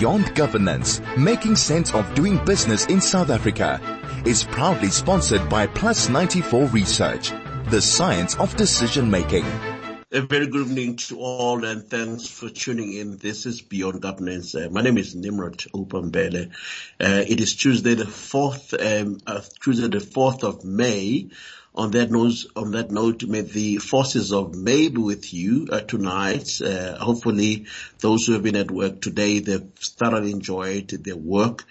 Beyond Governance, Making Sense of Doing Business in South Africa is proudly sponsored by Plus 94 Research, the science of decision making. A very good evening to all and thanks for tuning in. This is Beyond Governance. Uh, my name is Nimrod Upambele. Uh, it is Tuesday the 4th, um, uh, Tuesday the 4th of May. On that note, on that note, may the forces of May be with you uh, tonight. Uh, hopefully those who have been at work today, they've thoroughly enjoyed their work.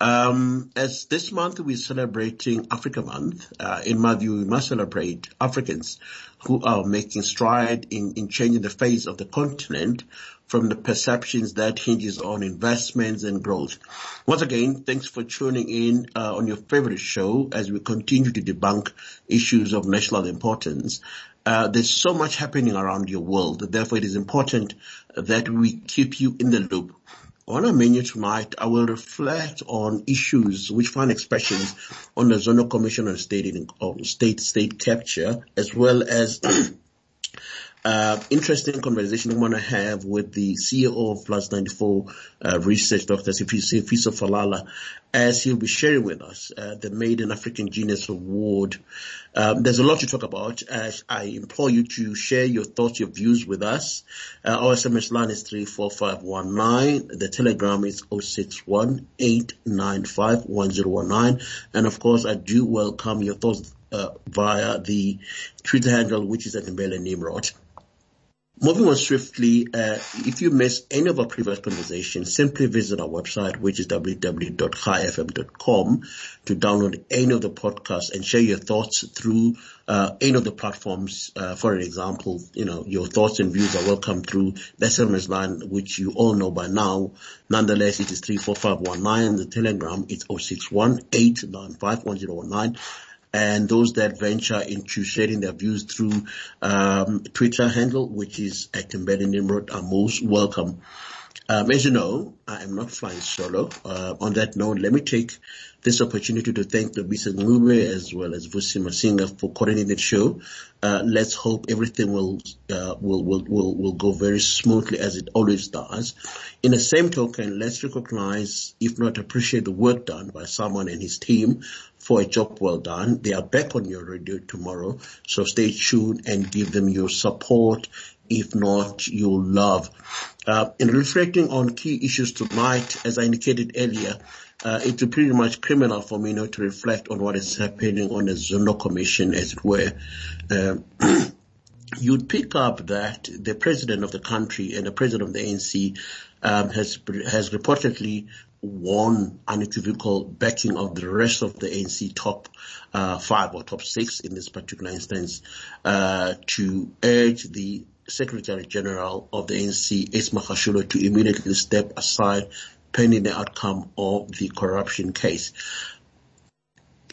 Um, as this month we're celebrating Africa Month, uh, in my view, we must celebrate Africans who are making stride in, in changing the face of the continent from the perceptions that hinges on investments and growth. Once again, thanks for tuning in uh, on your favorite show as we continue to debunk issues of national importance. Uh, there's so much happening around your world. Therefore, it is important that we keep you in the loop. On our menu tonight, I will reflect on issues which find expressions on the Zondo Commission on State, on state, state capture, as well as uh, interesting conversation I want to have with the CEO of Plus 94 uh, Research, Dr. Sifiso Falala, as he'll be sharing with us uh, the Made in African Genius Award. Um, there's a lot to talk about. As I implore you to share your thoughts, your views with us. Uh, our SMS line is 34519. The telegram is 061 And of course, I do welcome your thoughts uh, via the Twitter handle, which is at Mbele Nimrod. Moving on swiftly, uh, if you missed any of our previous conversations, simply visit our website, which is www.highfm.com to download any of the podcasts and share your thoughts through uh, any of the platforms. Uh, for example, you know, your thoughts and views are welcome through the SMS line, which you all know by now. Nonetheless, it is 34519. The telegram, is 061 and those that venture into sharing their views through um, Twitter handle, which is at Mbele Nimrod, are most welcome. Um, as you know, I am not flying solo. Uh, on that note, let me take this opportunity to thank the Bisa Ngube as well as Vusi Masinga for coordinating the show. Uh, let's hope everything will, uh, will, will, will, will go very smoothly as it always does. In the same token, let's recognize, if not appreciate the work done by someone and his team for a job well done. They are back on your radio tomorrow, so stay tuned and give them your support, if not your love. Uh, in reflecting on key issues tonight, as I indicated earlier, uh, it's pretty much criminal for me not to reflect on what is happening on the Zondo Commission, as it were. Uh, you'd pick up that the president of the country and the president of the ANC um, has has reportedly won unequivocal backing of the rest of the ANC top uh, five or top six in this particular instance uh, to urge the Secretary General of the ANC, Ace Magashule, to immediately step aside pending the outcome of the corruption case.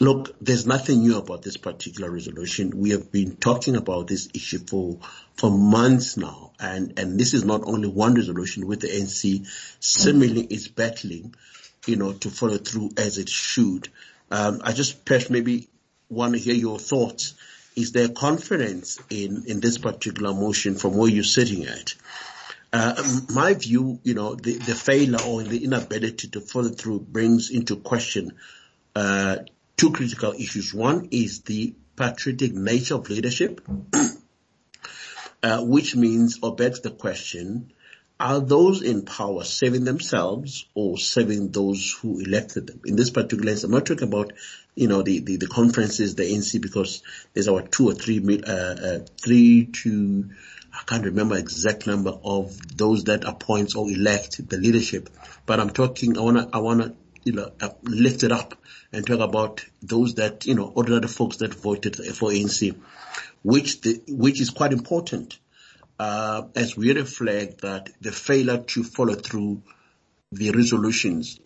Look, there's nothing new about this particular resolution. We have been talking about this issue for for months now, and and this is not only one resolution with the ANC. Similarly, is battling, you know, to follow through as it should. Um, I just perhaps maybe want to hear your thoughts. Is there confidence in in this particular motion from where you're sitting at? Uh, my view, you know, the, the failure or the inability to follow through brings into question uh, two critical issues. One is the patriotic nature of leadership, uh, which means or begs the question, are those in power saving themselves or saving those who elected them? In this particular instance, I'm not talking about, you know, the, the, the conferences, the NC, because there's our two or three, uh, uh, three to I can't remember exact number of those that appoints or elect the leadership, but I'm talking, I wanna, I wanna, you know, lift it up and talk about those that, you know, ordinary folks that voted for ANC, which the, which is quite important, uh, as we reflect that the failure to follow through the resolutions,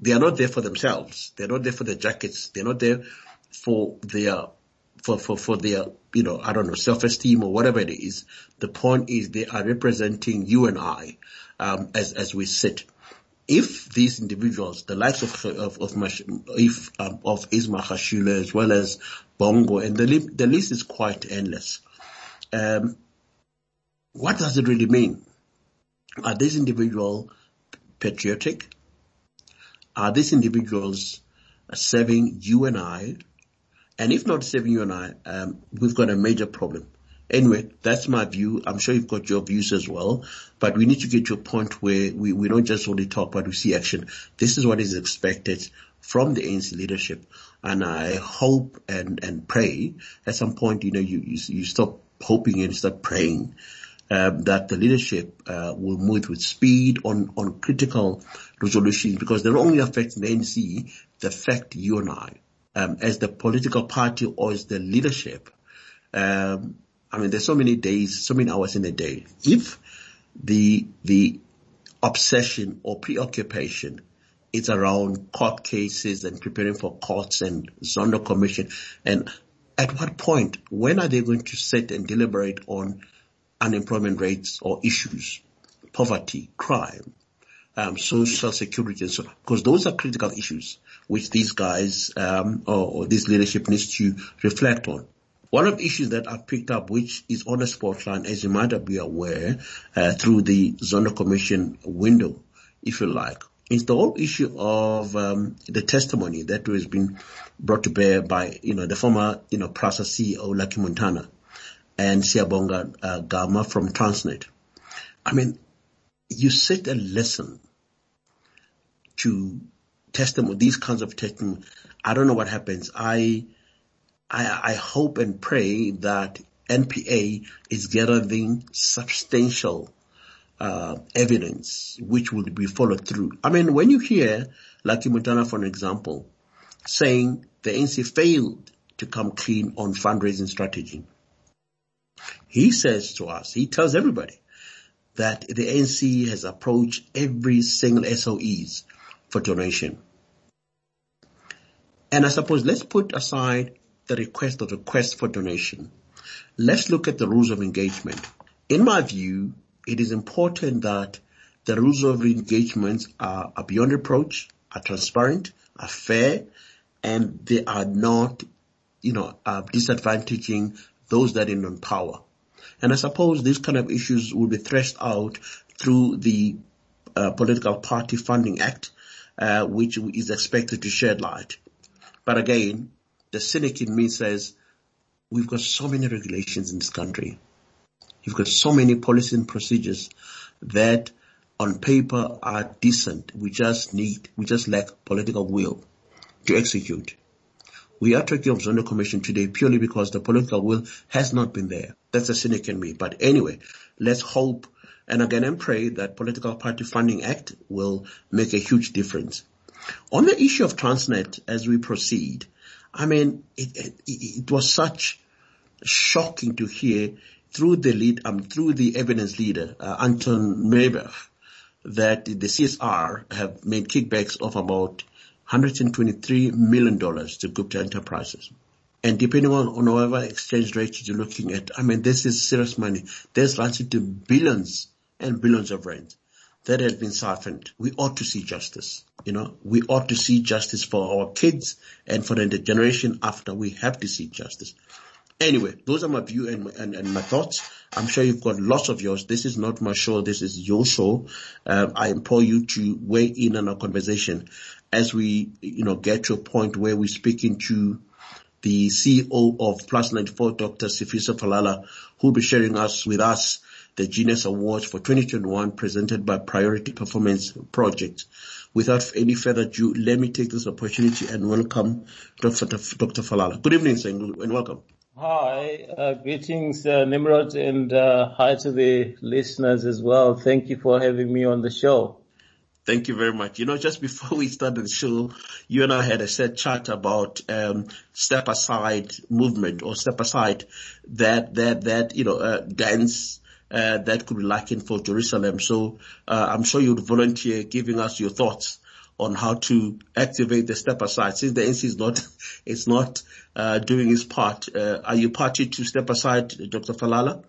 they are not there for themselves. They're not there for their jackets. They're not there for their for, for, for their, you know, I don't know, self-esteem or whatever it is. The point is they are representing you and I, um, as, as we sit. If these individuals, the likes of, of, of, if, um, of as well as Bongo, and the, the list is quite endless. Um, what does it really mean? Are these individuals patriotic? Are these individuals serving you and I? And if not serving you and I, um, we've got a major problem. Anyway, that's my view. I'm sure you've got your views as well, but we need to get to a point where we, we don't just only talk, but we see action. This is what is expected from the ANC leadership. And I hope and, and pray at some point, you know, you, you, you stop hoping and start praying um, that the leadership uh, will move with speed on, on critical resolutions because they're only affecting the ANC, they affect you and I. Um, as the political party or as the leadership, um, I mean, there's so many days, so many hours in a day. If the, the obsession or preoccupation is around court cases and preparing for courts and Zondo commission and at what point, when are they going to sit and deliberate on unemployment rates or issues, poverty, crime, um, social security, and so because those are critical issues which these guys um, or, or, this leadership needs to reflect on. One of the issues that I've picked up, which is on the spotlight, as you might be aware, uh, through the Zondo Commission window, if you like, is the whole issue of um, the testimony that has been brought to bear by, you know, the former, you know, PRASA CEO Lucky Montana and Siyabonga uh, Gama from Transnet. I mean, you sit and listen to testimony, these kinds of testimony. I don't know what happens. I, I, I hope and pray that NPA is gathering substantial uh, evidence which will be followed through. I mean, when you hear Lucky Montana, for an example, saying the ANC failed to come clean on fundraising strategy, he says to us, he tells everybody that the ANC has approached every single SOEs for donation. And I suppose let's put aside the request or request for donation. Let's look at the rules of engagement. In my view, it is important that the rules of engagement are, are beyond reproach, are transparent, are fair, and they are not, you know, uh, disadvantaging those that are in power. And I suppose these kind of issues will be threshed out through the uh, Political Party Funding Act, uh, which is expected to shed light. But again, the cynic in me says, we've got so many regulations in this country. You've got so many policies and procedures that on paper are decent. We just need, we just lack political will to execute. We are talking of Zondo Commission today purely because the political will has not been there. That's a cynic in me. But anyway, let's hope and again and pray that Political Party Funding Act will make a huge difference. On the issue of Transnet, as we proceed, I mean, it, it, it was such shocking to hear through the lead, um, through the evidence leader, uh, Anton Myburgh, that the CSR have made kickbacks of about $123 million to Gupta Enterprises. And depending on, on whatever exchange rate you're looking at, I mean, this is serious money. There's runs into billions and billions of rand that has been siphoned. We ought to see justice. You know, we ought to see justice for our kids and for the generation after. We have to see justice. Anyway, those are my view and, and, and, my thoughts. I'm sure you've got lots of yours. This is not my show. This is your show. Uh, I implore you to weigh in on our conversation as we, you know, get to a point where we're speaking to the CEO of Plus 94, Dr. Sifiso Falala, who will be sharing us with us the Genius Awards for 2021 presented by Priority Performance Project. Without any further ado, let me take this opportunity and welcome Dr. Dr. Falala. Good evening, sir, and welcome. Hi, uh, greetings, uh, Nimrod, and uh, hi to the listeners as well. Thank you for having me on the show. Thank you very much. You know, just before we started the show, you and I had a set chat about um, step aside movement or step aside that that that you know uh, dance uh, that could be lacking for Jerusalema. So uh, I'm sure you'd volunteer giving us your thoughts on how to activate the step aside. Since the ANC is not, it's not uh, doing its part, uh, are you party to step aside, Dr. Falala?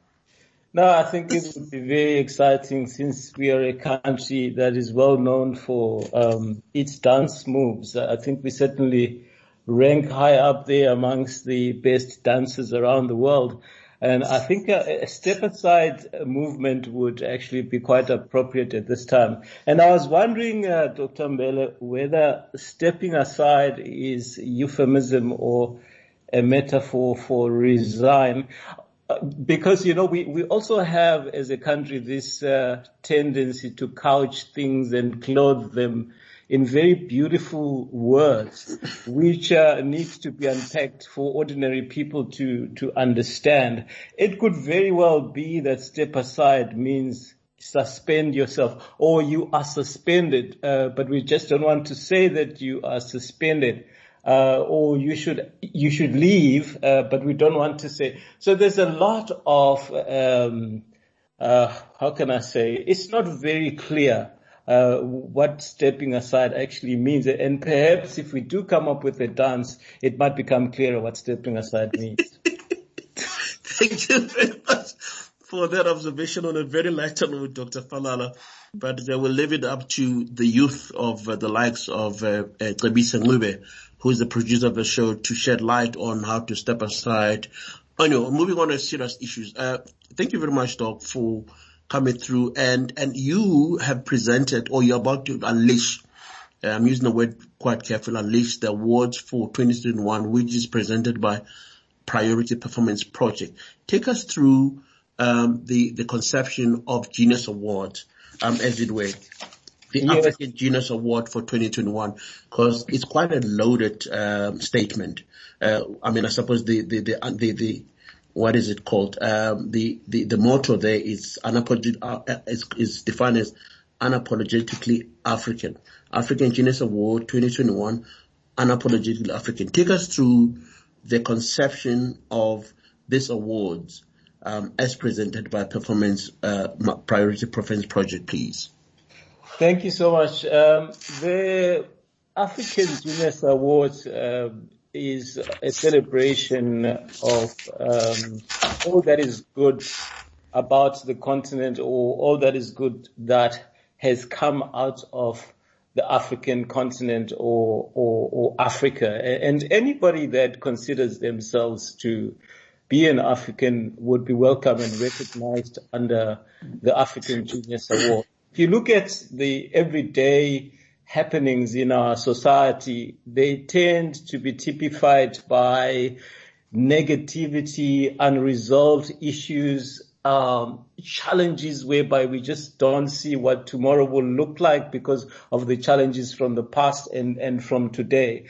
No, I think it would be very exciting since we are a country that is well known for um, its dance moves. I think we certainly rank high up there amongst the best dancers around the world. And I think a, a, step aside movement would actually be quite appropriate at this time. And I was wondering, uh, Dr. Mbele, whether stepping aside is euphemism or a metaphor for resign. Because, you know, we, we also have as a country this uh, tendency to couch things and clothe them in very beautiful words, which uh, needs to be unpacked for ordinary people to, to understand. It could very well be that step aside means suspend yourself or you are suspended, uh, but we just don't want to say that you are suspended. Uh, or you should you should leave, uh, but we don't want to say. So there's a lot of um, uh, how can I say? It's not very clear uh, what stepping aside actually means. And perhaps if we do come up with a dance, it might become clearer what stepping aside means. Thank you very much for that observation on a very lighter note, Dr. Falala. But I will leave it up to the youth of uh, the likes of uh, uh, who is the producer of the show, to shed light on how to step aside. Anyway, moving on to serious issues. Uh, thank you very much, Doc, for coming through and, and you have presented or you're about to unleash, I'm using the word quite carefully, unleash the awards for 2021, which is presented by Priority Performance Project. Take us through, um, the, the conception of Genius Award, um, as it were. The yes. African Genius Award for 2021, because it's quite a loaded um, statement. Uh, I mean, I suppose the the the the, the what is it called? Um, the, the, the motto there is, unapolog- uh, is, is defined as unapologetically African. African Genius Award 2021, unapologetically African. Take us through the conception of this awards um, as presented by Performance uh, Priority Performance Project, please. Thank you so much. Um, the African Genius Awards um, is a celebration of um, all that is good about the continent or all that is good that has come out of the African continent or, or, or Africa. And anybody that considers themselves to be an African would be welcome and recognized under the African Genius Award. If you look at the everyday happenings in our society, they tend to be typified by negativity, unresolved issues, um, challenges whereby we just don't see what tomorrow will look like because of the challenges from the past and, and from today.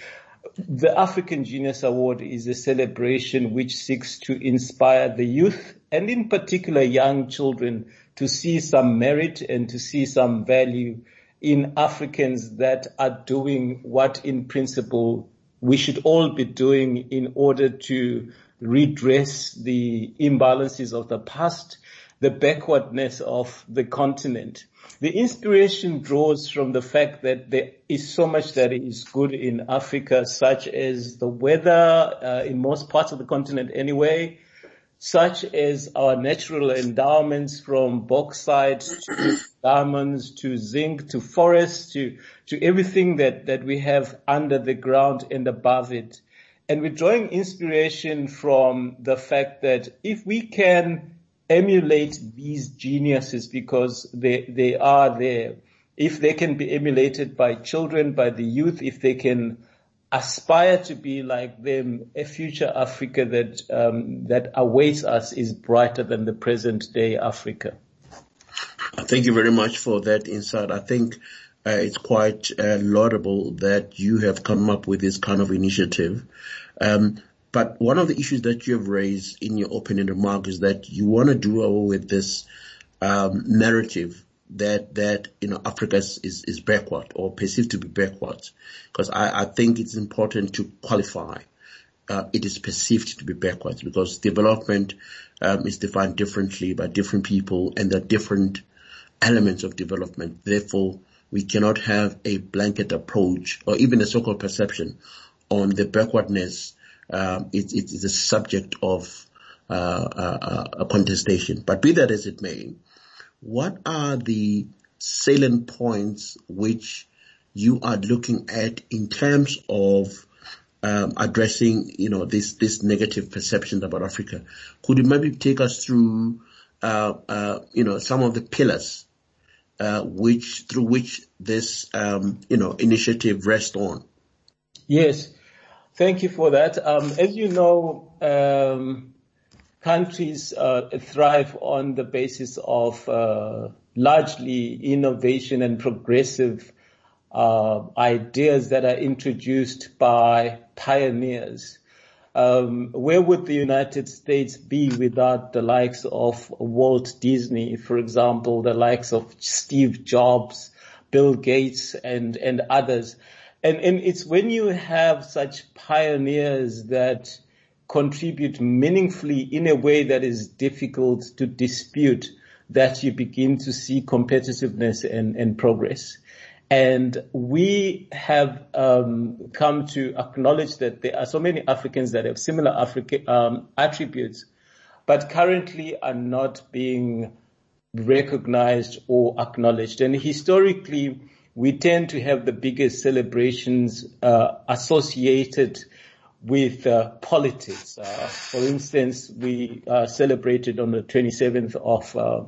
The African Genius Award is a celebration which seeks to inspire the youth and in particular young children to see some merit and to see some value in Africans that are doing what in principle we should all be doing in order to redress the imbalances of the past, the backwardness of the continent. The inspiration draws from the fact that there is so much that is good in Africa, such as the weather uh, in most parts of the continent anyway, such as our natural endowments from bauxite to diamonds to zinc to forests to, to everything that, that we have under the ground and above it. And we're drawing inspiration from the fact that if we can emulate these geniuses because they, they are there, if they can be emulated by children, by the youth, if they can aspire to be like them, a future Africa that um, that awaits us is brighter than the present day Africa. Thank you very much for that insight. I think uh, it's quite uh, laudable that you have come up with this kind of initiative. Um, but one of the issues that you have raised in your opening remark is that you want to do away with this um, narrative that that you know Africa is, is, is backward or perceived to be backward, because I, I think it's important to qualify uh, it is perceived to be backwards because development um, is defined differently by different people and there are different elements of development. Therefore, we cannot have a blanket approach or even a so-called perception on the backwardness. Um, it, it is a subject of uh, uh, a contestation. But be that as it may, what are the salient points which you are looking at in terms of um, addressing, you know, this this negative perception about Africa. Could you maybe take us through, uh, uh, you know, some of the pillars uh, which through which this, um, you know, initiative rests on? Yes, thank you for that. Um, as you know, um, countries uh, thrive on the basis of uh, largely innovation and progressive uh, ideas that are introduced by pioneers. Um, where would the United States be without the likes of Walt Disney, for example, the likes of Steve Jobs, Bill Gates, and and others? And and it's when you have such pioneers that contribute meaningfully in a way that is difficult to dispute that you begin to see competitiveness and, and progress. And we have um, come to acknowledge that there are so many Africans that have similar Africa, um, attributes, but currently are not being recognized or acknowledged. And historically, we tend to have the biggest celebrations uh, associated with uh, politics. Uh, for instance, we uh, celebrated on the 27th of uh,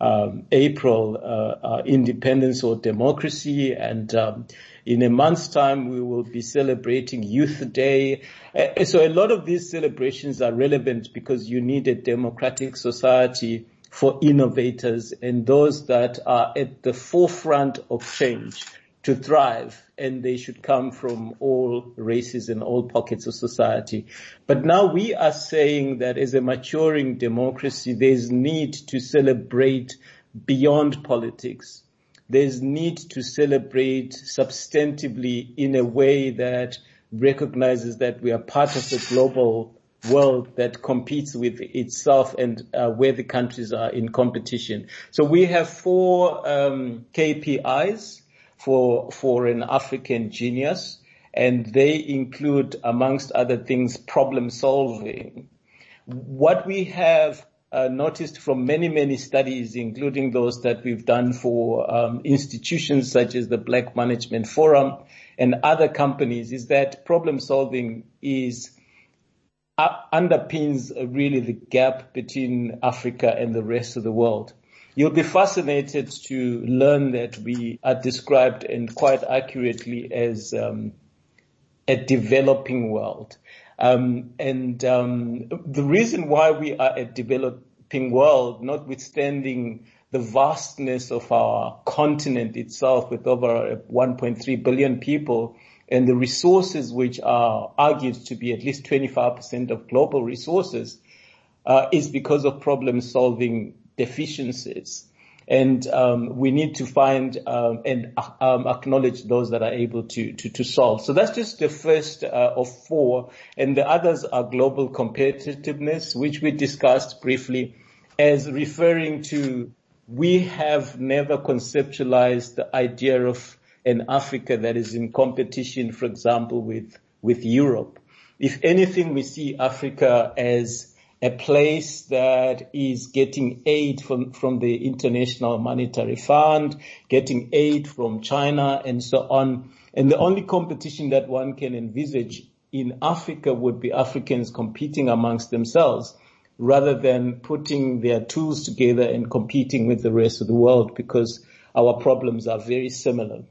um, April uh, independence or democracy, and um, in a month's time we will be celebrating Youth Day. Uh, so a lot of these celebrations are relevant because you need a democratic society for innovators and those that are at the forefront of change to thrive and they should come from all races and all pockets of society. But now we are saying that as a maturing democracy, there's need to celebrate beyond politics. There's need to celebrate substantively in a way that recognizes that we are part of the global world that competes with itself and uh, where the countries are in competition. So we have four um, KPIs for, for an African genius and they include amongst other things problem solving. What we have uh, noticed from many, many studies, including those that we've done for um, institutions such as the Black Management Forum and other companies, is that problem solving is uh, underpins really the gap between Africa and the rest of the world. You'll be fascinated to learn that we are described and quite accurately as um, a developing world. Um, and um, the reason why we are a developing world, notwithstanding the vastness of our continent itself with over 1.3 billion people and the resources which are argued to be at least 25% of global resources, uh, is because of problem solving deficiencies. And um, we need to find um, and um, acknowledge those that are able to, to, to solve. So that's just the first uh, of four, and the others are global competitiveness, which we discussed briefly, as referring to we have never conceptualized the idea of an Africa that is in competition, for example, with with Europe. If anything, we see Africa as a place that is getting aid from, from the International Monetary Fund, getting aid from China and so on. And the only competition that one can envisage in Africa would be Africans competing amongst themselves rather than putting their tools together and competing with the rest of the world because our problems are very similar.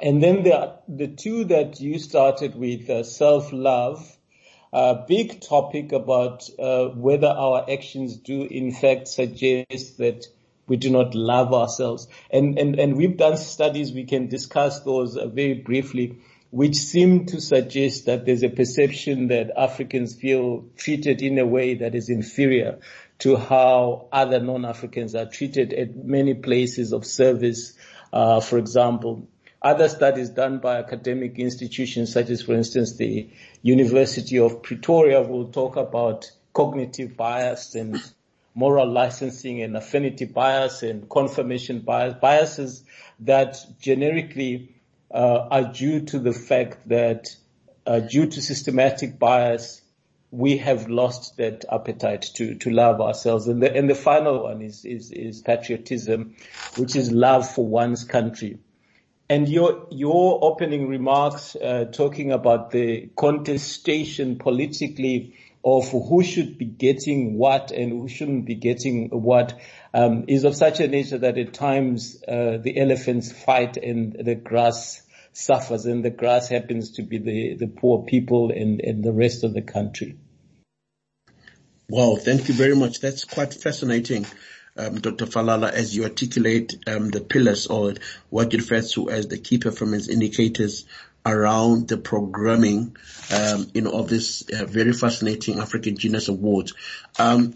And then there are the two that you started with, uh, self-love a big topic about uh, whether our actions do in fact suggest that we do not love ourselves. And, and, and we've done studies, we can discuss those uh, very briefly, which seem to suggest that there's a perception that Africans feel treated in a way that is inferior to how other non-Africans are treated at many places of service. Uh, for example, other studies done by academic institutions such as, for instance, the University of Pretoria will talk about cognitive bias and moral licensing and affinity bias and confirmation bias, biases that generically uh, are due to the fact that uh, due to systematic bias, we have lost that appetite to, to love ourselves. And the, and the final one is, is, is patriotism, which is love for one's country. And your your opening remarks, uh, talking about the contestation politically of who should be getting what and who shouldn't be getting what, um, is of such a nature that at times uh, the elephants fight and the grass suffers, and the grass happens to be the the poor people and and the rest of the country. Wow, thank you very much. That's quite fascinating um, Dr. Falala, as you articulate um, the pillars or what you refer to as the key performance indicators around the programming, um, you know, of this uh, very fascinating African Genius Award. Um,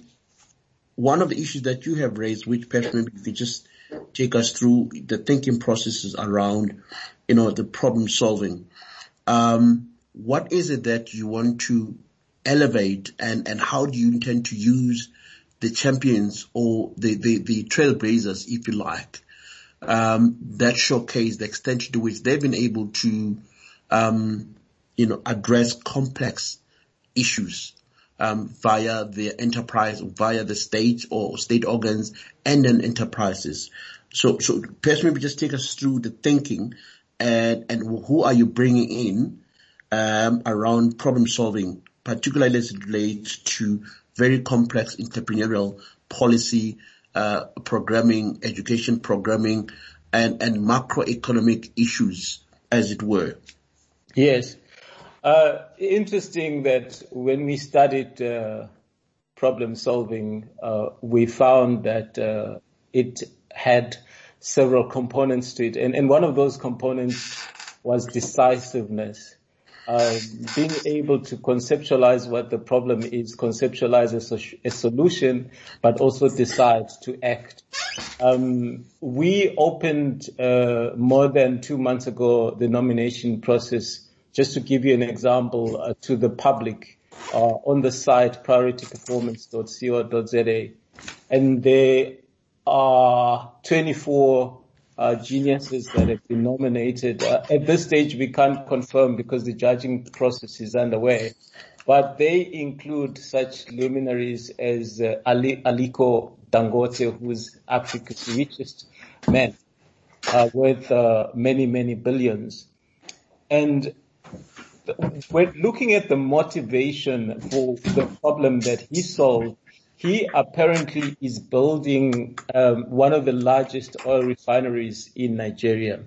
one of the issues that you have raised, which perhaps maybe you could just take us through the thinking processes around, you know, the problem solving. Um, what is it that you want to elevate and, and how do you intend to use the champions or the, the, the trailblazers, if you like, um, that showcase the extent to which they've been able to, um, you know, address complex issues um, via the enterprise, via the state or state organs and then enterprises. So, so perhaps maybe just take us through the thinking and, and who are you bringing in, um, around problem solving, particularly as it relates to very complex entrepreneurial policy, uh, programming, education programming, and, and macroeconomic issues, as it were. Yes. Uh, interesting that when we studied uh, problem solving, uh, we found that uh, it had several components to it. And, and one of those components was decisiveness uh, being able to conceptualize what the problem is, conceptualize a, a solution, but also decide to act. Um, we opened uh, more than two months ago the nomination process. Just to give you an example, uh, to the public uh, on the site priorityperformance.co.za, and there are 24 uh, geniuses that have been nominated. Uh, at this stage, we can't confirm because the judging process is underway, but they include such luminaries as uh, Ali, Aliko Dangote, who's Africa's richest man, uh, with uh, many, many billions. And we're looking at the motivation for the problem that he solved he apparently is building um, one of the largest oil refineries in Nigeria.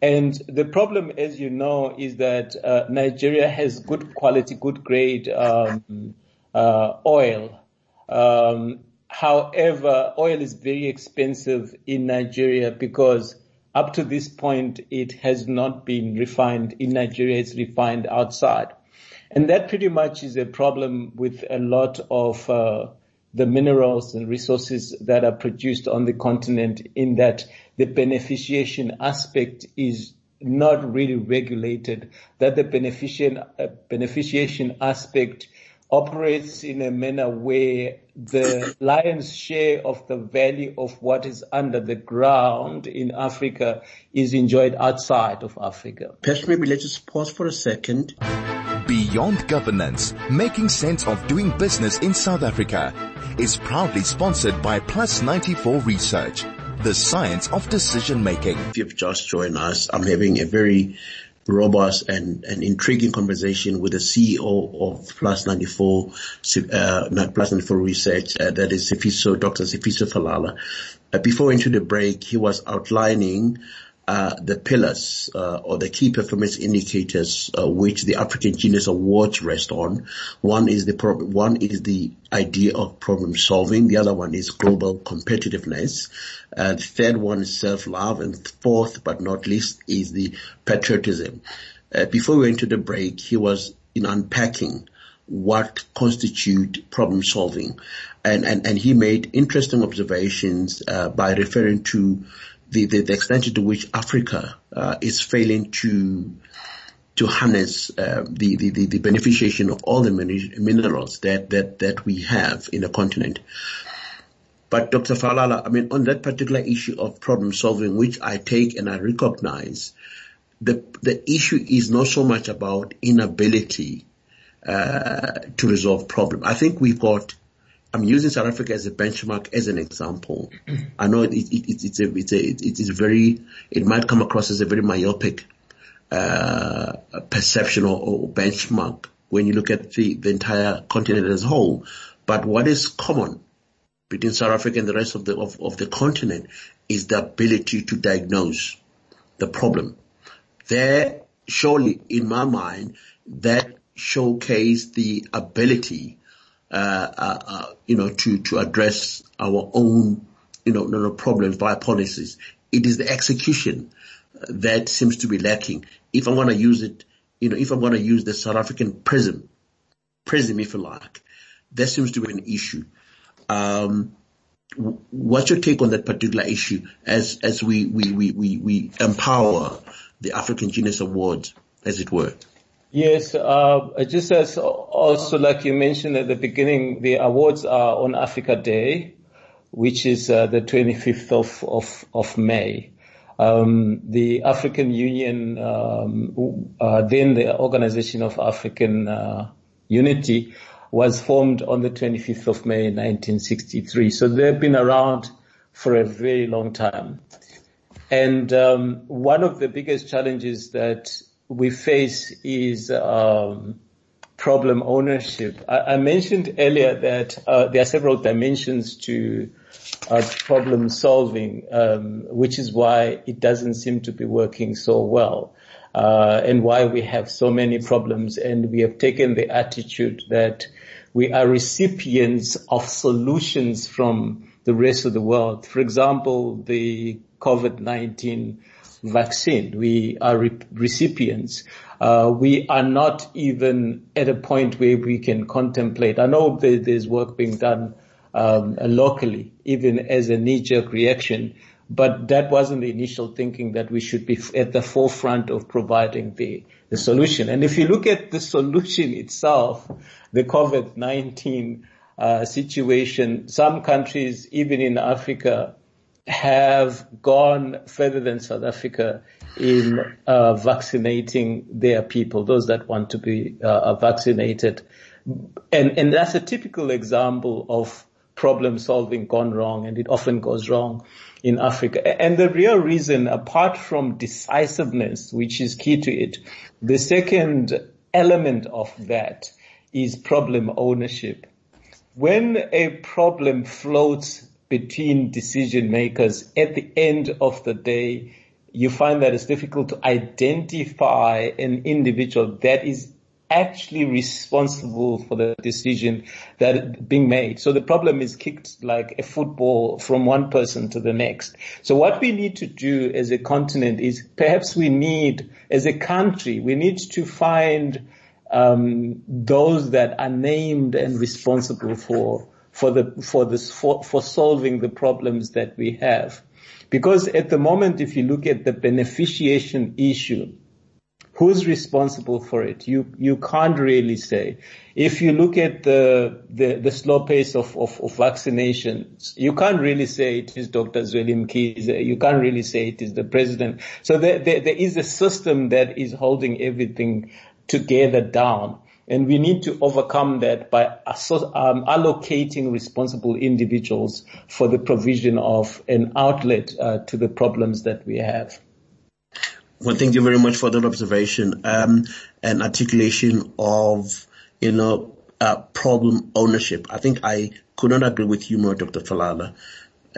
And the problem, as you know, is that uh, Nigeria has good quality, good grade um, uh, oil. Um, however, oil is very expensive in Nigeria because up to this point, it has not been refined in Nigeria. It's refined outside. And that pretty much is a problem with a lot of uh, the minerals and resources that are produced on the continent in that the beneficiation aspect is not really regulated, that the beneficiation, uh, beneficiation aspect operates in a manner where the lion's share of the value of what is under the ground in Africa is enjoyed outside of Africa. Perhaps maybe let's just pause for a second. Beyond Governance, making sense of doing business in South Africa is proudly sponsored by Plus 94 Research, the science of decision making. If you've just joined us, I'm having a very robust and, and intriguing conversation with the CEO of Plus 94, uh, Plus 94 Research, uh, that is Sifiso, Dr. Sifiso Falala. Uh, before into the break, he was outlining uh, the pillars uh, or the key performance indicators uh, which the African Genius Awards rest on. One is the pro- one is the idea of problem solving. The other one is global competitiveness. The third one is self-love, and fourth but not least is the patriotism. Uh, before we went to the break, he was in unpacking what constitute problem solving, and and and he made interesting observations uh, by referring to the, the, the extent to which Africa uh, is failing to to harness uh, the, the, the, beneficiation of all the minerals that, that, that we have in the continent. But Dr. Falala, I mean, on that particular issue of problem solving, which I take and I recognize, the, the issue is not so much about inability uh, to resolve problem. I think we've got I'm using South Africa as a benchmark as an example. I know it, it, it, it's a, it's a, it is very, it might come across as a very myopic, uh, perception or, or, benchmark when you look at the, the entire continent as a whole. But what is common between South Africa and the rest of the, of, of the continent is the ability to diagnose the problem. There, surely in my mind, that showcase the ability, Uh, uh, uh, you know, to, to address our own, you know, no, no problems via policies. It is the execution that seems to be lacking. If I'm going to use it, you know, if I'm going to use the South African prism, prism, if you like, there seems to be an issue. Um, what's your take on that particular issue as, as we, we, we, we, we empower the African Genius Awards, as it were? Yes, uh, just as also like you mentioned at the beginning, the awards are on Africa Day, which is uh, the 25th of, of, of May. Um, the African Union, um, uh, then the Organization of African uh, Unity, was formed on the 25th of May 1963. So they've been around for a very long time. And um, one of the biggest challenges that we face is um, problem ownership. I, I, mentioned earlier that uh, there are several dimensions to uh, problem solving, um, which is why it doesn't seem to be working so well. Uh, and why we have so many problems and we have taken the attitude that we are recipients of solutions from the rest of the world. For example, the COVID-19 vaccine. We are re- recipients. Uh, we are not even at a point where we can contemplate. I know there's work being done um, locally, even as a knee-jerk reaction, but that wasn't the initial thinking that we should be at the forefront of providing the, the solution. And if you look at the solution itself, the COVID-19 uh, situation, some countries, even in Africa, have gone further than South Africa in uh, vaccinating their people, those that want to be uh, vaccinated. And, and that's a typical example of problem solving gone wrong, and it often goes wrong in Africa. And the real reason, apart from decisiveness, which is key to it, the second element of that is problem ownership. When a problem floats between decision makers at the end of the day, you find that it's difficult to identify an individual that is actually responsible for the decision that being made. So the problem is kicked like a football from one person to the next. So what we need to do as a continent is perhaps we need, as a country, we need to find um, those that are named and responsible for for the for this for, for solving the problems that we have. Because at the moment, if you look at the beneficiation issue, who's responsible for it? You you can't really say. If you look at the the, the slow pace of, of, of vaccinations, you can't really say it is Dr. Zweli Mkhize. You can't really say it is the president. So there, there, there is a system that is holding everything together down. And we need to overcome that by um, allocating responsible individuals for the provision of an outlet uh, to the problems that we have. Well, thank you very much for that observation um, and articulation of, you know, uh, problem ownership. I think I could not agree with you more, Dr. Falala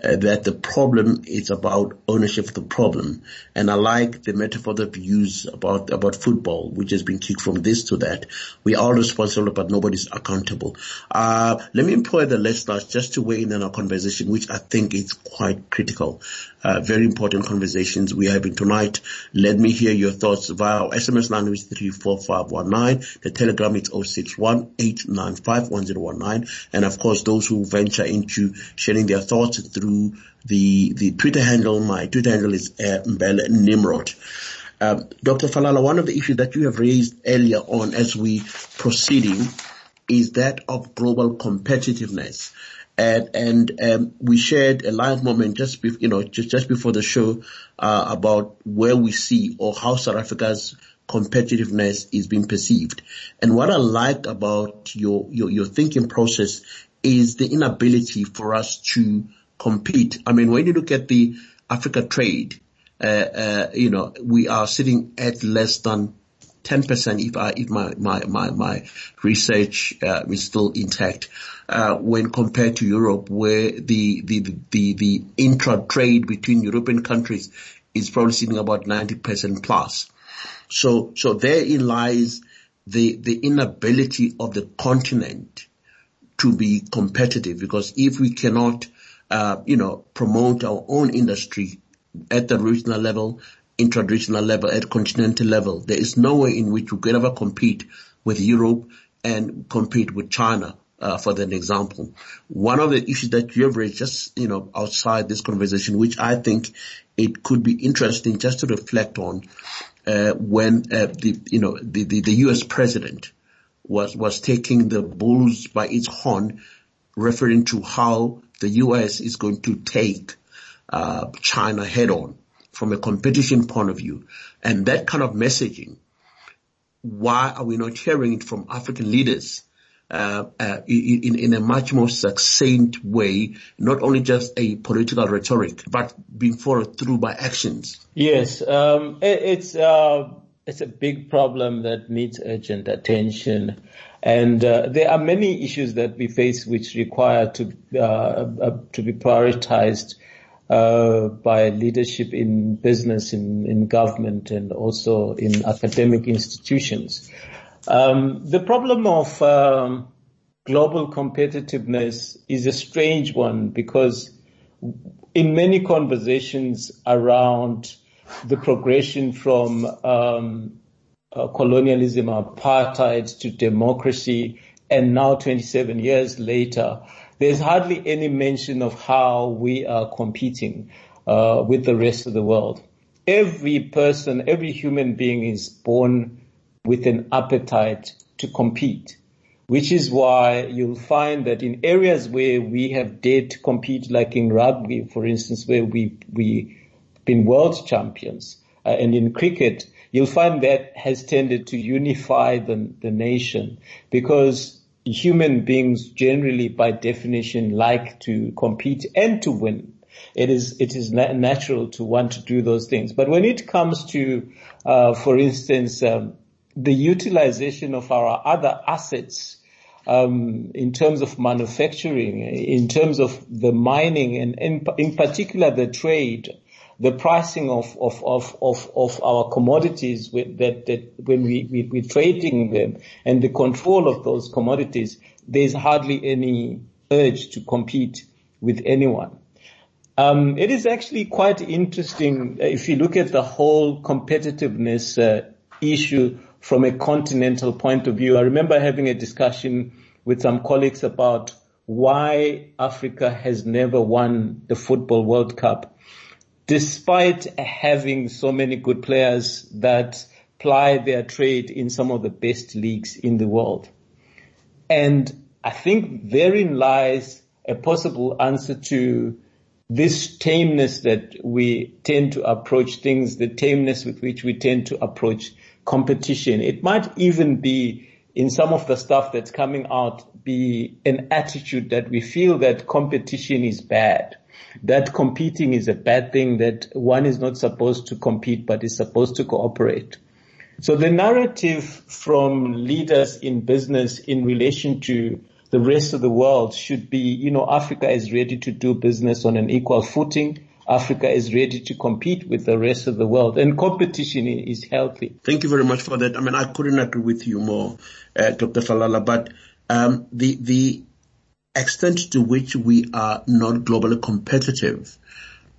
uh, that the problem is about ownership of the problem. And I like the metaphor that we use about, about football, which has been kicked from this to that. We are responsible, but nobody's accountable. Uh, let me employ the listeners just to weigh in on our conversation, which I think is quite critical. Uh, very important conversations we are having tonight. Let me hear your thoughts via SMS line is 34519. The telegram is 061 And of course, those who venture into sharing their thoughts through the, the Twitter handle, my Twitter handle is uh, Mbele Nimrod. Um, Dr. Falala, one of the issues that you have raised earlier on as we proceeding is that of global competitiveness and and um, we shared a live moment just you know just just before the show uh, about where we see or how South Africa's competitiveness is being perceived. And what I like about your your, your thinking process is the inability for us to compete. I mean, when you look at the Africa trade, uh, uh, you know, we are sitting at less than 10% if I, if my, my, my, my research, uh, is still intact, uh, when compared to Europe where the, the, the, the intra trade between European countries is probably sitting about 90% plus. So, so therein lies the, the inability of the continent to be competitive because if we cannot, uh, you know, promote our own industry at the regional level, intra-regional level, at continental level, there is no way in which we could ever compete with Europe and compete with China. Uh, for an example, one of the issues that you have raised just, you know, outside this conversation, which I think it could be interesting just to reflect on, uh, when, uh, the, you know, the, the, the U.S. president was, was taking the bulls by its horn, referring to how the U.S. is going to take, uh, China head on from a competition point of view. And that kind of messaging, why are we not hearing it from African leaders? Uh, uh, in, in a much more succinct way, not only just a political rhetoric, but being followed through by actions. Yes, um, it, it's uh, it's a big problem that needs urgent attention. And uh, there are many issues that we face which require to uh, uh, to be prioritized uh, by leadership in business, in, in government, and also in academic institutions. Um, the problem of um, global competitiveness is a strange one because in many conversations around the progression from um, uh, colonialism, apartheid to democracy, and now 27 years later, there's hardly any mention of how we are competing uh, with the rest of the world. Every person, every human being is born with an appetite to compete, which is why you'll find that in areas where we have dared to compete, like in rugby, for instance, where we we've been world champions. Uh, and in cricket, you'll find that has tended to unify the, the nation because human beings generally by definition like to compete and to win. It is, it is na- natural to want to do those things. But when it comes to, uh, for instance, um, the utilization of our other assets, um, in terms of manufacturing, in terms of the mining, and in, in particular the trade, the pricing of, of, of, of, of our commodities with, that, that when we, we, we're trading them and the control of those commodities, there's hardly any urge to compete with anyone. Um, it is actually quite interesting uh, if you look at the whole competitiveness uh, issue from a continental point of view. I remember having a discussion with some colleagues about why Africa has never won the football World Cup despite having so many good players that ply their trade in some of the best leagues in the world. And I think therein lies a possible answer to this tameness that we tend to approach things, the tameness with which we tend to approach competition. It might even be in some of the stuff that's coming out be an attitude that we feel that competition is bad that competing is a bad thing, that one is not supposed to compete, but is supposed to cooperate. So the narrative from leaders in business in relation to the rest of the world should be, you know, Africa is ready to do business on an equal footing. Africa is ready to compete with the rest of the world and competition is healthy. Thank you very much for that. I mean, I couldn't agree with you more, uh, Dr. Falala, but um, the, the extent to which we are not globally competitive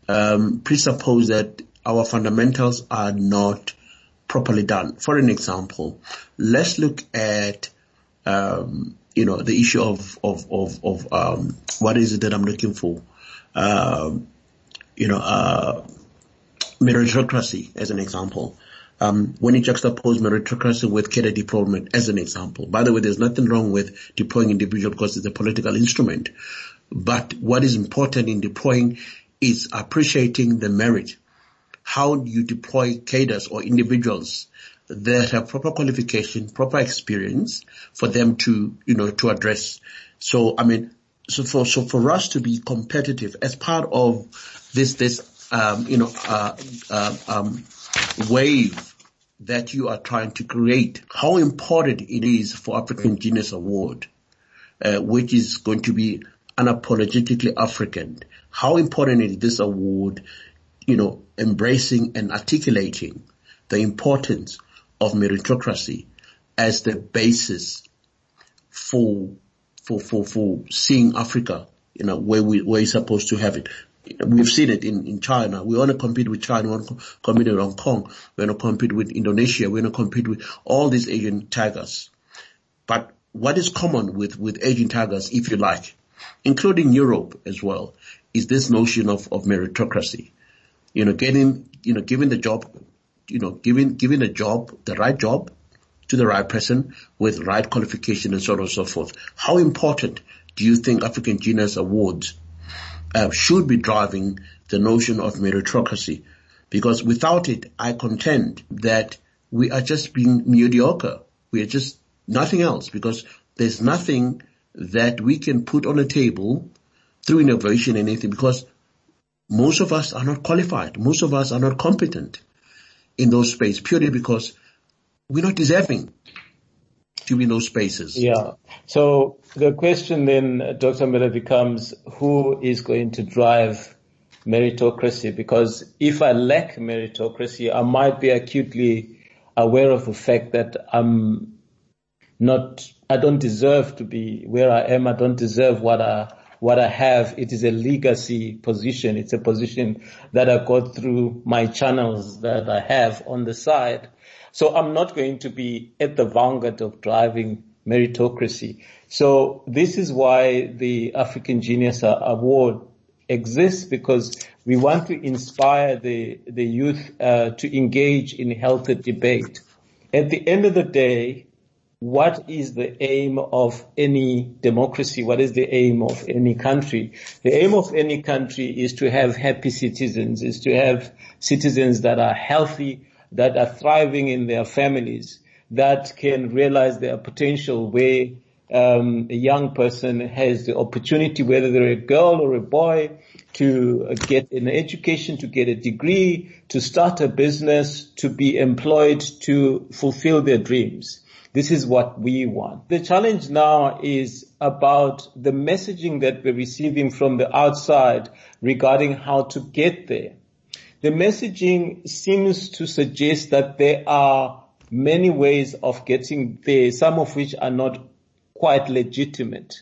um, presuppose that our fundamentals are not properly done. For an example, let's look at um, you know the issue of of of, of um, what is it that I'm looking for? Um, you know, uh, meritocracy as an example um, when you juxtapose meritocracy with cadre deployment as an example. By the way, there's nothing wrong with deploying individual because it's a political instrument. But what is important in deploying is appreciating the merit. How you deploy cadres or individuals that have proper qualification, proper experience for them to, you know, to address. So, I mean, so for so for us to be competitive as part of this this um, you know uh, uh, um, wave that you are trying to create, how important it is for African Genius Award, uh, which is going to be unapologetically African. How important is this award, you know, embracing and articulating the importance of meritocracy as the basis for for for for seeing Africa, you know, where we where we're supposed to have it. We've seen it in, in China. We want to compete with China. We want to compete with Hong Kong. We want to compete with Indonesia. We want to compete with all these Asian tigers. But what is common with, with Asian tigers, if you like, including Europe as well, is this notion of, of meritocracy. You know, getting, you know, giving the job, you know, giving, giving the job, the right job to the right person with right qualification and so on and so forth. How important do you think African Genius Awards uh, should be driving the notion of meritocracy? Because without it, I contend that we are just being mediocre. We are just nothing else because there's nothing that we can put on the table through innovation and anything because most of us are not qualified. Most of us are not competent in those spaces purely because we're not deserving those spaces. Yeah. So the question then, Dr. Mbele, becomes who is going to drive meritocracy? Because if I lack meritocracy, I might be acutely aware of the fact that I'm not, I don't deserve to be where I am. I don't deserve what I, what I have. It is a legacy position. It's a position that I got through my channels that I have on the side. So I'm not going to be at the vanguard of driving meritocracy. So this is why the African Genius Award exists because we want to inspire the, the youth uh, to engage in healthy debate. At the end of the day, what is the aim of any democracy? What is the aim of any country? The aim of any country is to have happy citizens, is to have citizens that are healthy, that are thriving in their families, that can realize their potential where um, a young person has the opportunity, whether they're a girl or a boy, to get an education, to get a degree, to start a business, to be employed, to fulfill their dreams. This is what we want. The challenge now is about the messaging that we're receiving from the outside regarding how to get there. The messaging seems to suggest that there are many ways of getting there, some of which are not quite legitimate.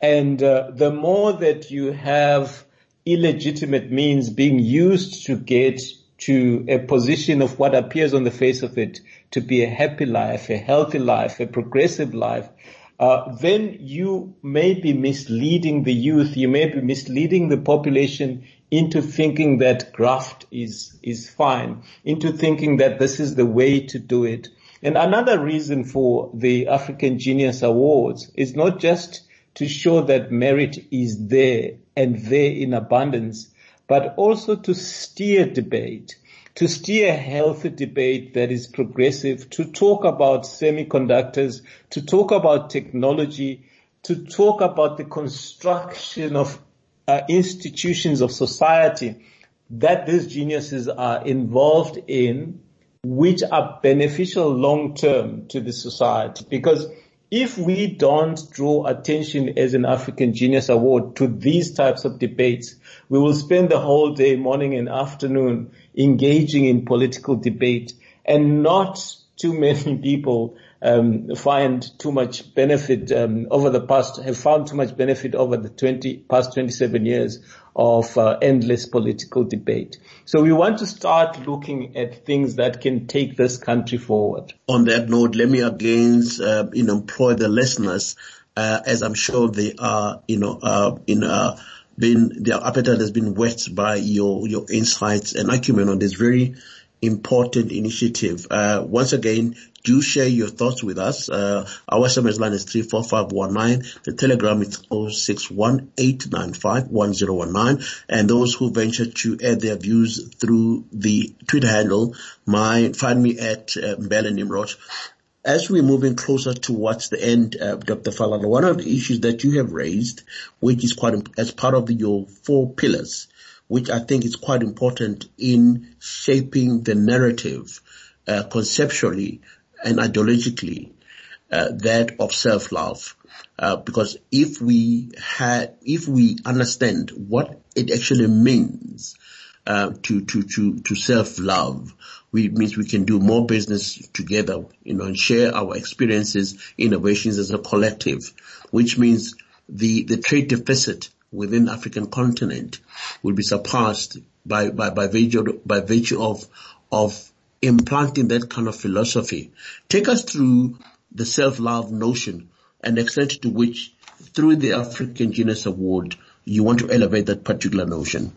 And uh, the more that you have illegitimate means being used to get to a position of what appears on the face of it to be a happy life, a healthy life, a progressive life, uh, then you may be misleading the youth, you may be misleading the population into thinking that graft is, is fine, into thinking that this is the way to do it. And another reason for the African Genius Awards is not just to show that merit is there and there in abundance, but also to steer debate, to steer healthy debate that is progressive, to talk about semiconductors, to talk about technology, to talk about the construction of uh, institutions of society that these geniuses are involved in which are beneficial long term to the society. Because if we don't draw attention as an African Genius Award to these types of debates, we will spend the whole day, morning and afternoon engaging in political debate and not too many people um, find too much benefit um, over the past, have found too much benefit over the 20, past 27 years of uh, endless political debate. So we want to start looking at things that can take this country forward. On that note, let me again, uh, you know, employ the listeners, uh, as I'm sure they are, you know, uh, in, uh, been, their appetite has been whet by your, your insights and acumen on this very important initiative. Uh, once again, do share your thoughts with us. Uh, our SMS line is 34519. The telegram is 0618951019. And those who venture to add their views through the Twitter handle, my, find me at uh, Nimrod. as we're moving closer towards the end, uh, Dr. Falala, one of the issues that you have raised, which is quite as part of your four pillars, which I think is quite important in shaping the narrative uh, conceptually and ideologically, uh, that of self-love. Uh, because if we had, if we understand what it actually means uh, to to to to self-love, we means we can do more business together, you know, and share our experiences, innovations as a collective, which means the the trade deficit within African continent will be surpassed by, by, by virtue, by virtue of, of implanting that kind of philosophy. Take us through the self-love notion and extent to which through the African Genius Award, you want to elevate that particular notion.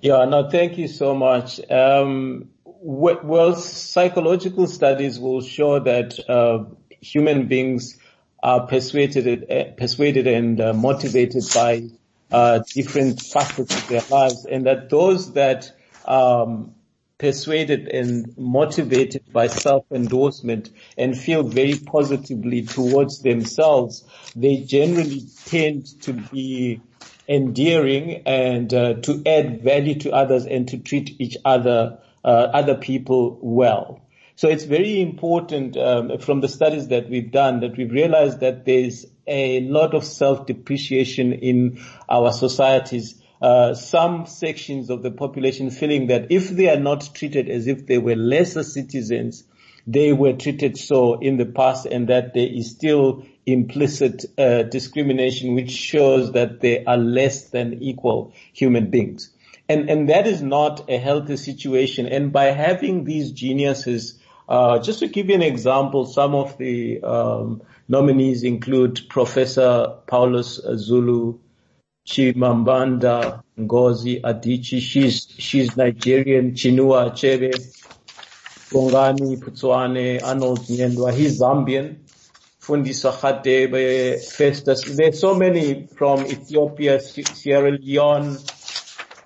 Yeah, no, thank you so much. Um, well, psychological studies will show that uh, human beings are persuaded, persuaded and uh, motivated by uh, different facets of their lives, and that those that um, persuaded and motivated by self-endorsement and feel very positively towards themselves, they generally tend to be endearing and uh, to add value to others and to treat each other, uh, other people well. So it's very important um, from the studies that we've done that we've realized that there's a lot of self-depreciation in our societies. Uh, some sections of the population feeling that if they are not treated as if they were lesser citizens, they were treated so in the past and that there is still implicit uh, discrimination which shows that they are less than equal human beings. And, and that is not a healthy situation. And by having these geniuses, uh, just to give you an example, some of the um, nominees include Professor Paulus Zulu, Chimamanda Ngozi Adichie. She's she's Nigerian. Chinua Achebe, Bongani Putsoane, Arnold Nyendwa. He's Zambian. Fundisa Radebe, Festus. There's so many from Ethiopia, Sierra Leone,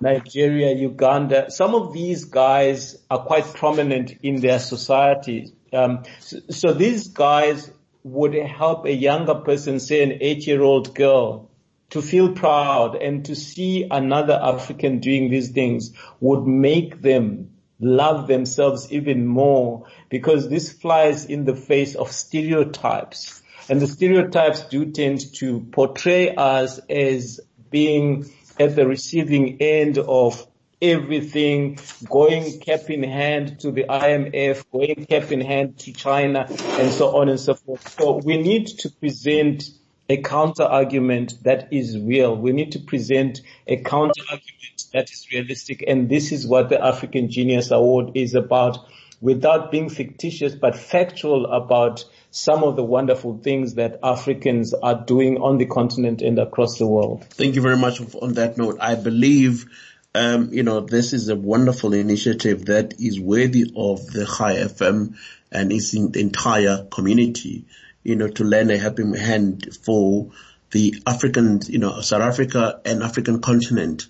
Nigeria, Uganda. Some of these guys are quite prominent in their societies. Um, so, so these guys would help a younger person, say an eight-year-old girl, to feel proud and to see another African doing these things would make them love themselves even more because this flies in the face of stereotypes. And the stereotypes do tend to portray us as being at the receiving end of everything, going cap in hand to the IMF, going cap in hand to China, and so on and so forth. So we need to present a counter argument that is real. We need to present a counter argument that is realistic, and this is what the African Genius Award is about, without being fictitious but factual about some of the wonderful things that Africans are doing on the continent and across the world. Thank you very much on that note. I believe um, you know, this is a wonderful initiative that is worthy of the Chai FM and its entire community, you know, to lend a helping hand for the African, you know, South Africa and African continent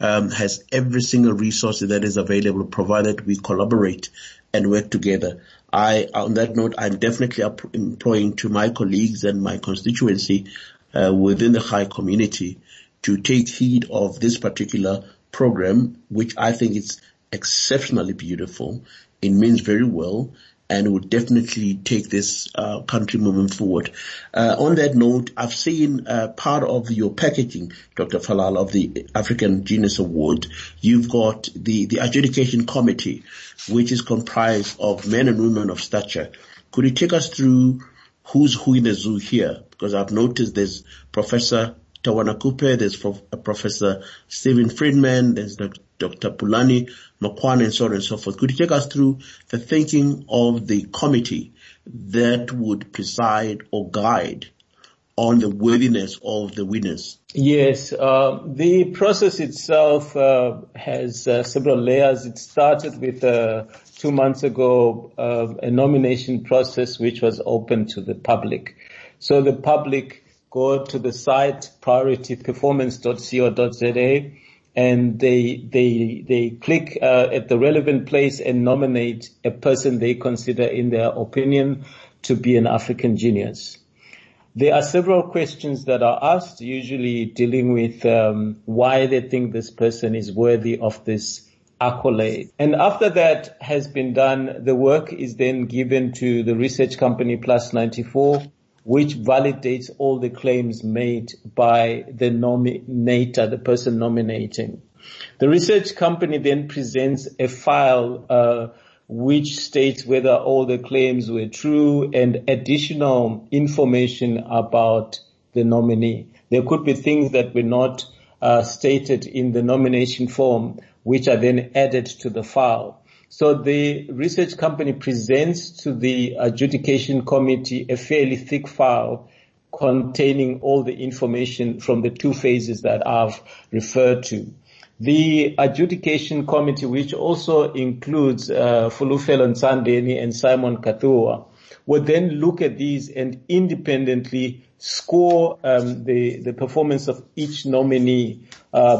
um, has every single resource that is available provided we collaborate and work together. I, on that note, I'm definitely employing to my colleagues and my constituency uh, within the Chai community to take heed of this particular program, which I think is exceptionally beautiful. It means very well and will definitely take this uh, country moving forward. Uh, on that note, I've seen uh, part of your packaging, Dr. Falal, of the African Genius Award. You've got the, the adjudication committee, which is comprised of men and women of stature. Could you take us through who's who in the zoo here? Because I've noticed there's Professor Tawana Kupe, there's Professor Stephen Friedman, there's Dr. Pulani Makwane, and so on and so forth. Could you take us through the thinking of the committee that would preside or guide on the worthiness of the winners? Yes, uh, the process itself uh, has uh, several layers. It started with uh, two months ago uh, a nomination process which was open to the public. So the public go to the site priorityperformance.co.za and they they they click uh, at the relevant place and nominate a person they consider in their opinion to be an African genius. There are several questions that are asked, usually dealing with um, why they think this person is worthy of this accolade. And after that has been done, the work is then given to the research company Plus 94, which validates all the claims made by the nominator, the person nominating. The research company then presents a file uh, which states whether all the claims were true and additional information about the nominee. There could be things that were not uh, stated in the nomination form, which are then added to the file. So the research company presents to the adjudication committee a fairly thick file containing all the information from the two phases that I've referred to. The adjudication committee, which also includes uh, Fulufelo Nsandeni and Simon Kathua, would then look at these and independently score um, the the performance of each nominee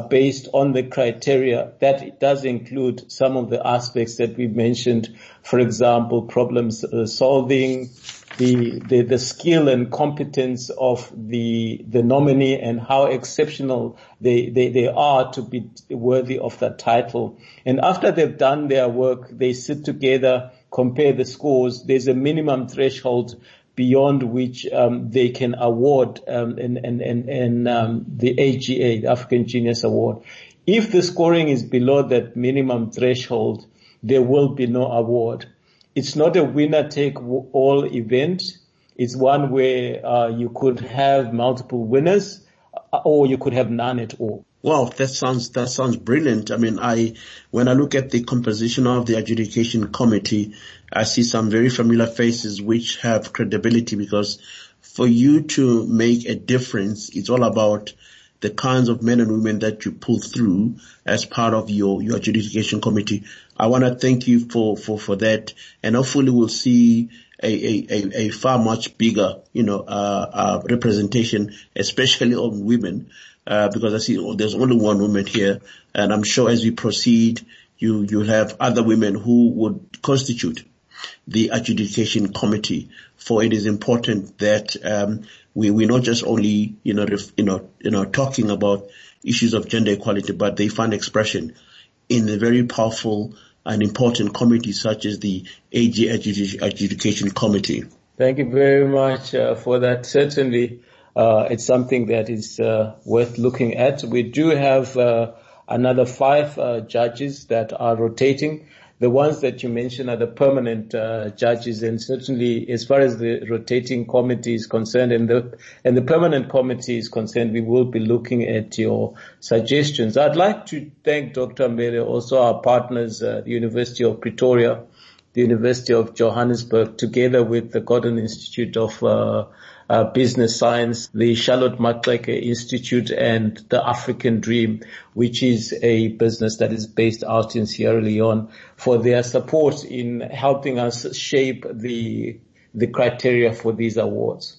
based on the criteria. That does include some of the aspects that we mentioned, for example, problems uh, solving, the, the, the skill and competence of the, the nominee and how exceptional they, they, they are to be worthy of that title. And after they've done their work, they sit together, compare the scores. There's a minimum threshold beyond which um, they can award um, and, and, and, and um, the AGA, the African Genius Award. If the scoring is below that minimum threshold, there will be no award it's not a winner take all event. It's one where uh, you could have multiple winners uh, or you could have none at all. Wow, that sounds that sounds brilliant. I mean, I when I look at the composition of the adjudication committee, I see some very familiar faces which have credibility because for you to make a difference, it's all about the kinds of men and women that you pull through as part of your, your adjudication committee. I want to thank you for, for, for that. And hopefully we'll see a, a, a, far much bigger, you know, uh, uh, representation, especially on women, uh, because I see oh, there's only one woman here. And I'm sure as we proceed, you, you have other women who would constitute the adjudication committee. For it is important that um, we we're not just only you know ref, you know you know talking about issues of gender equality, but they find expression in a very powerful and important committee such as the AG Adjudication Committee. Thank you very much uh, for that. Certainly, uh, it's something that is uh, worth looking at. We do have uh, another five uh, judges that are rotating. The ones that you mentioned are the permanent uh, judges, and certainly, as far as the rotating committee is concerned, and the and the permanent committee is concerned, we will be looking at your suggestions. I'd like to thank Dr. Mbele, also our partners, uh, the University of Pretoria, the University of Johannesburg, together with the Gordon Institute of uh, uh, business science, the Charlotte Maxeke Institute and the African Dream, which is a business that is based out in Sierra Leone for their support in helping us shape the, the criteria for these awards.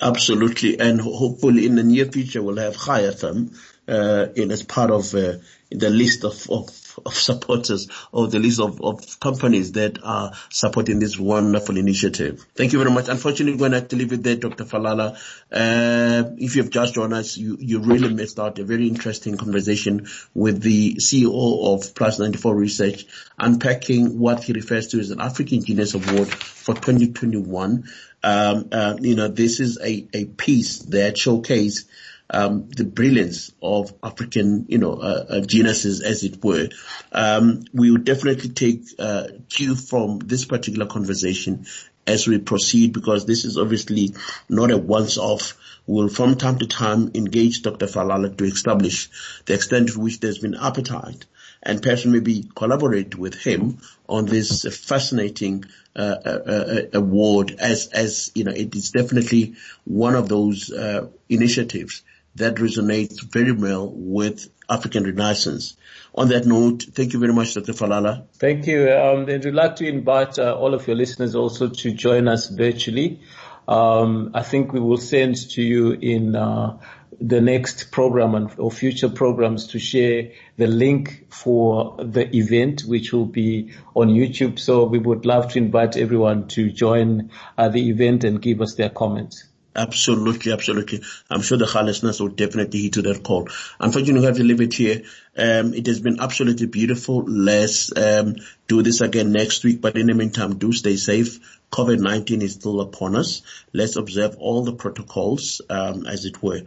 Absolutely. And hopefully in the near future we'll have Chai FM, uh, in as part of, uh, the list of, of of supporters or the list of, of companies that are supporting this wonderful initiative. Thank you very much. Unfortunately, we're going to have to leave it there, Dr. Falala. Uh, if you have just joined us, you, you really missed out a very interesting conversation with the CEO of Plus 94 Research, unpacking what he refers to as an African Genius Award for 2021. Um, uh, you know, this is a, a piece that showcase um, the brilliance of African, you know, uh, uh, as it were. Um, we will definitely take uh, cue from this particular conversation as we proceed because this is obviously not a once-off. We'll from time to time engage Dr. Falala to establish the extent to which there's been appetite and perhaps maybe collaborate with him on this fascinating uh, uh, uh, award as as you know it is definitely one of those uh, initiatives that resonates very well with African Renaissance. On that note, thank you very much, Dr. Falala. Thank you. Um, and we'd like to invite uh, all of your listeners also to join us virtually. Um, I think we will send to you in uh, the next program and, or future programs to share the link for the event, which will be on YouTube. So we would love to invite everyone to join uh, the event and give us their comments. Absolutely, absolutely. I'm sure the listeners will definitely heed to that call. Unfortunately, we have to leave it here. Um, it has been absolutely beautiful. Let's um, do this again next week. But in the meantime, do stay safe. COVID-19 is still upon us. Let's observe all the protocols, um, as it were.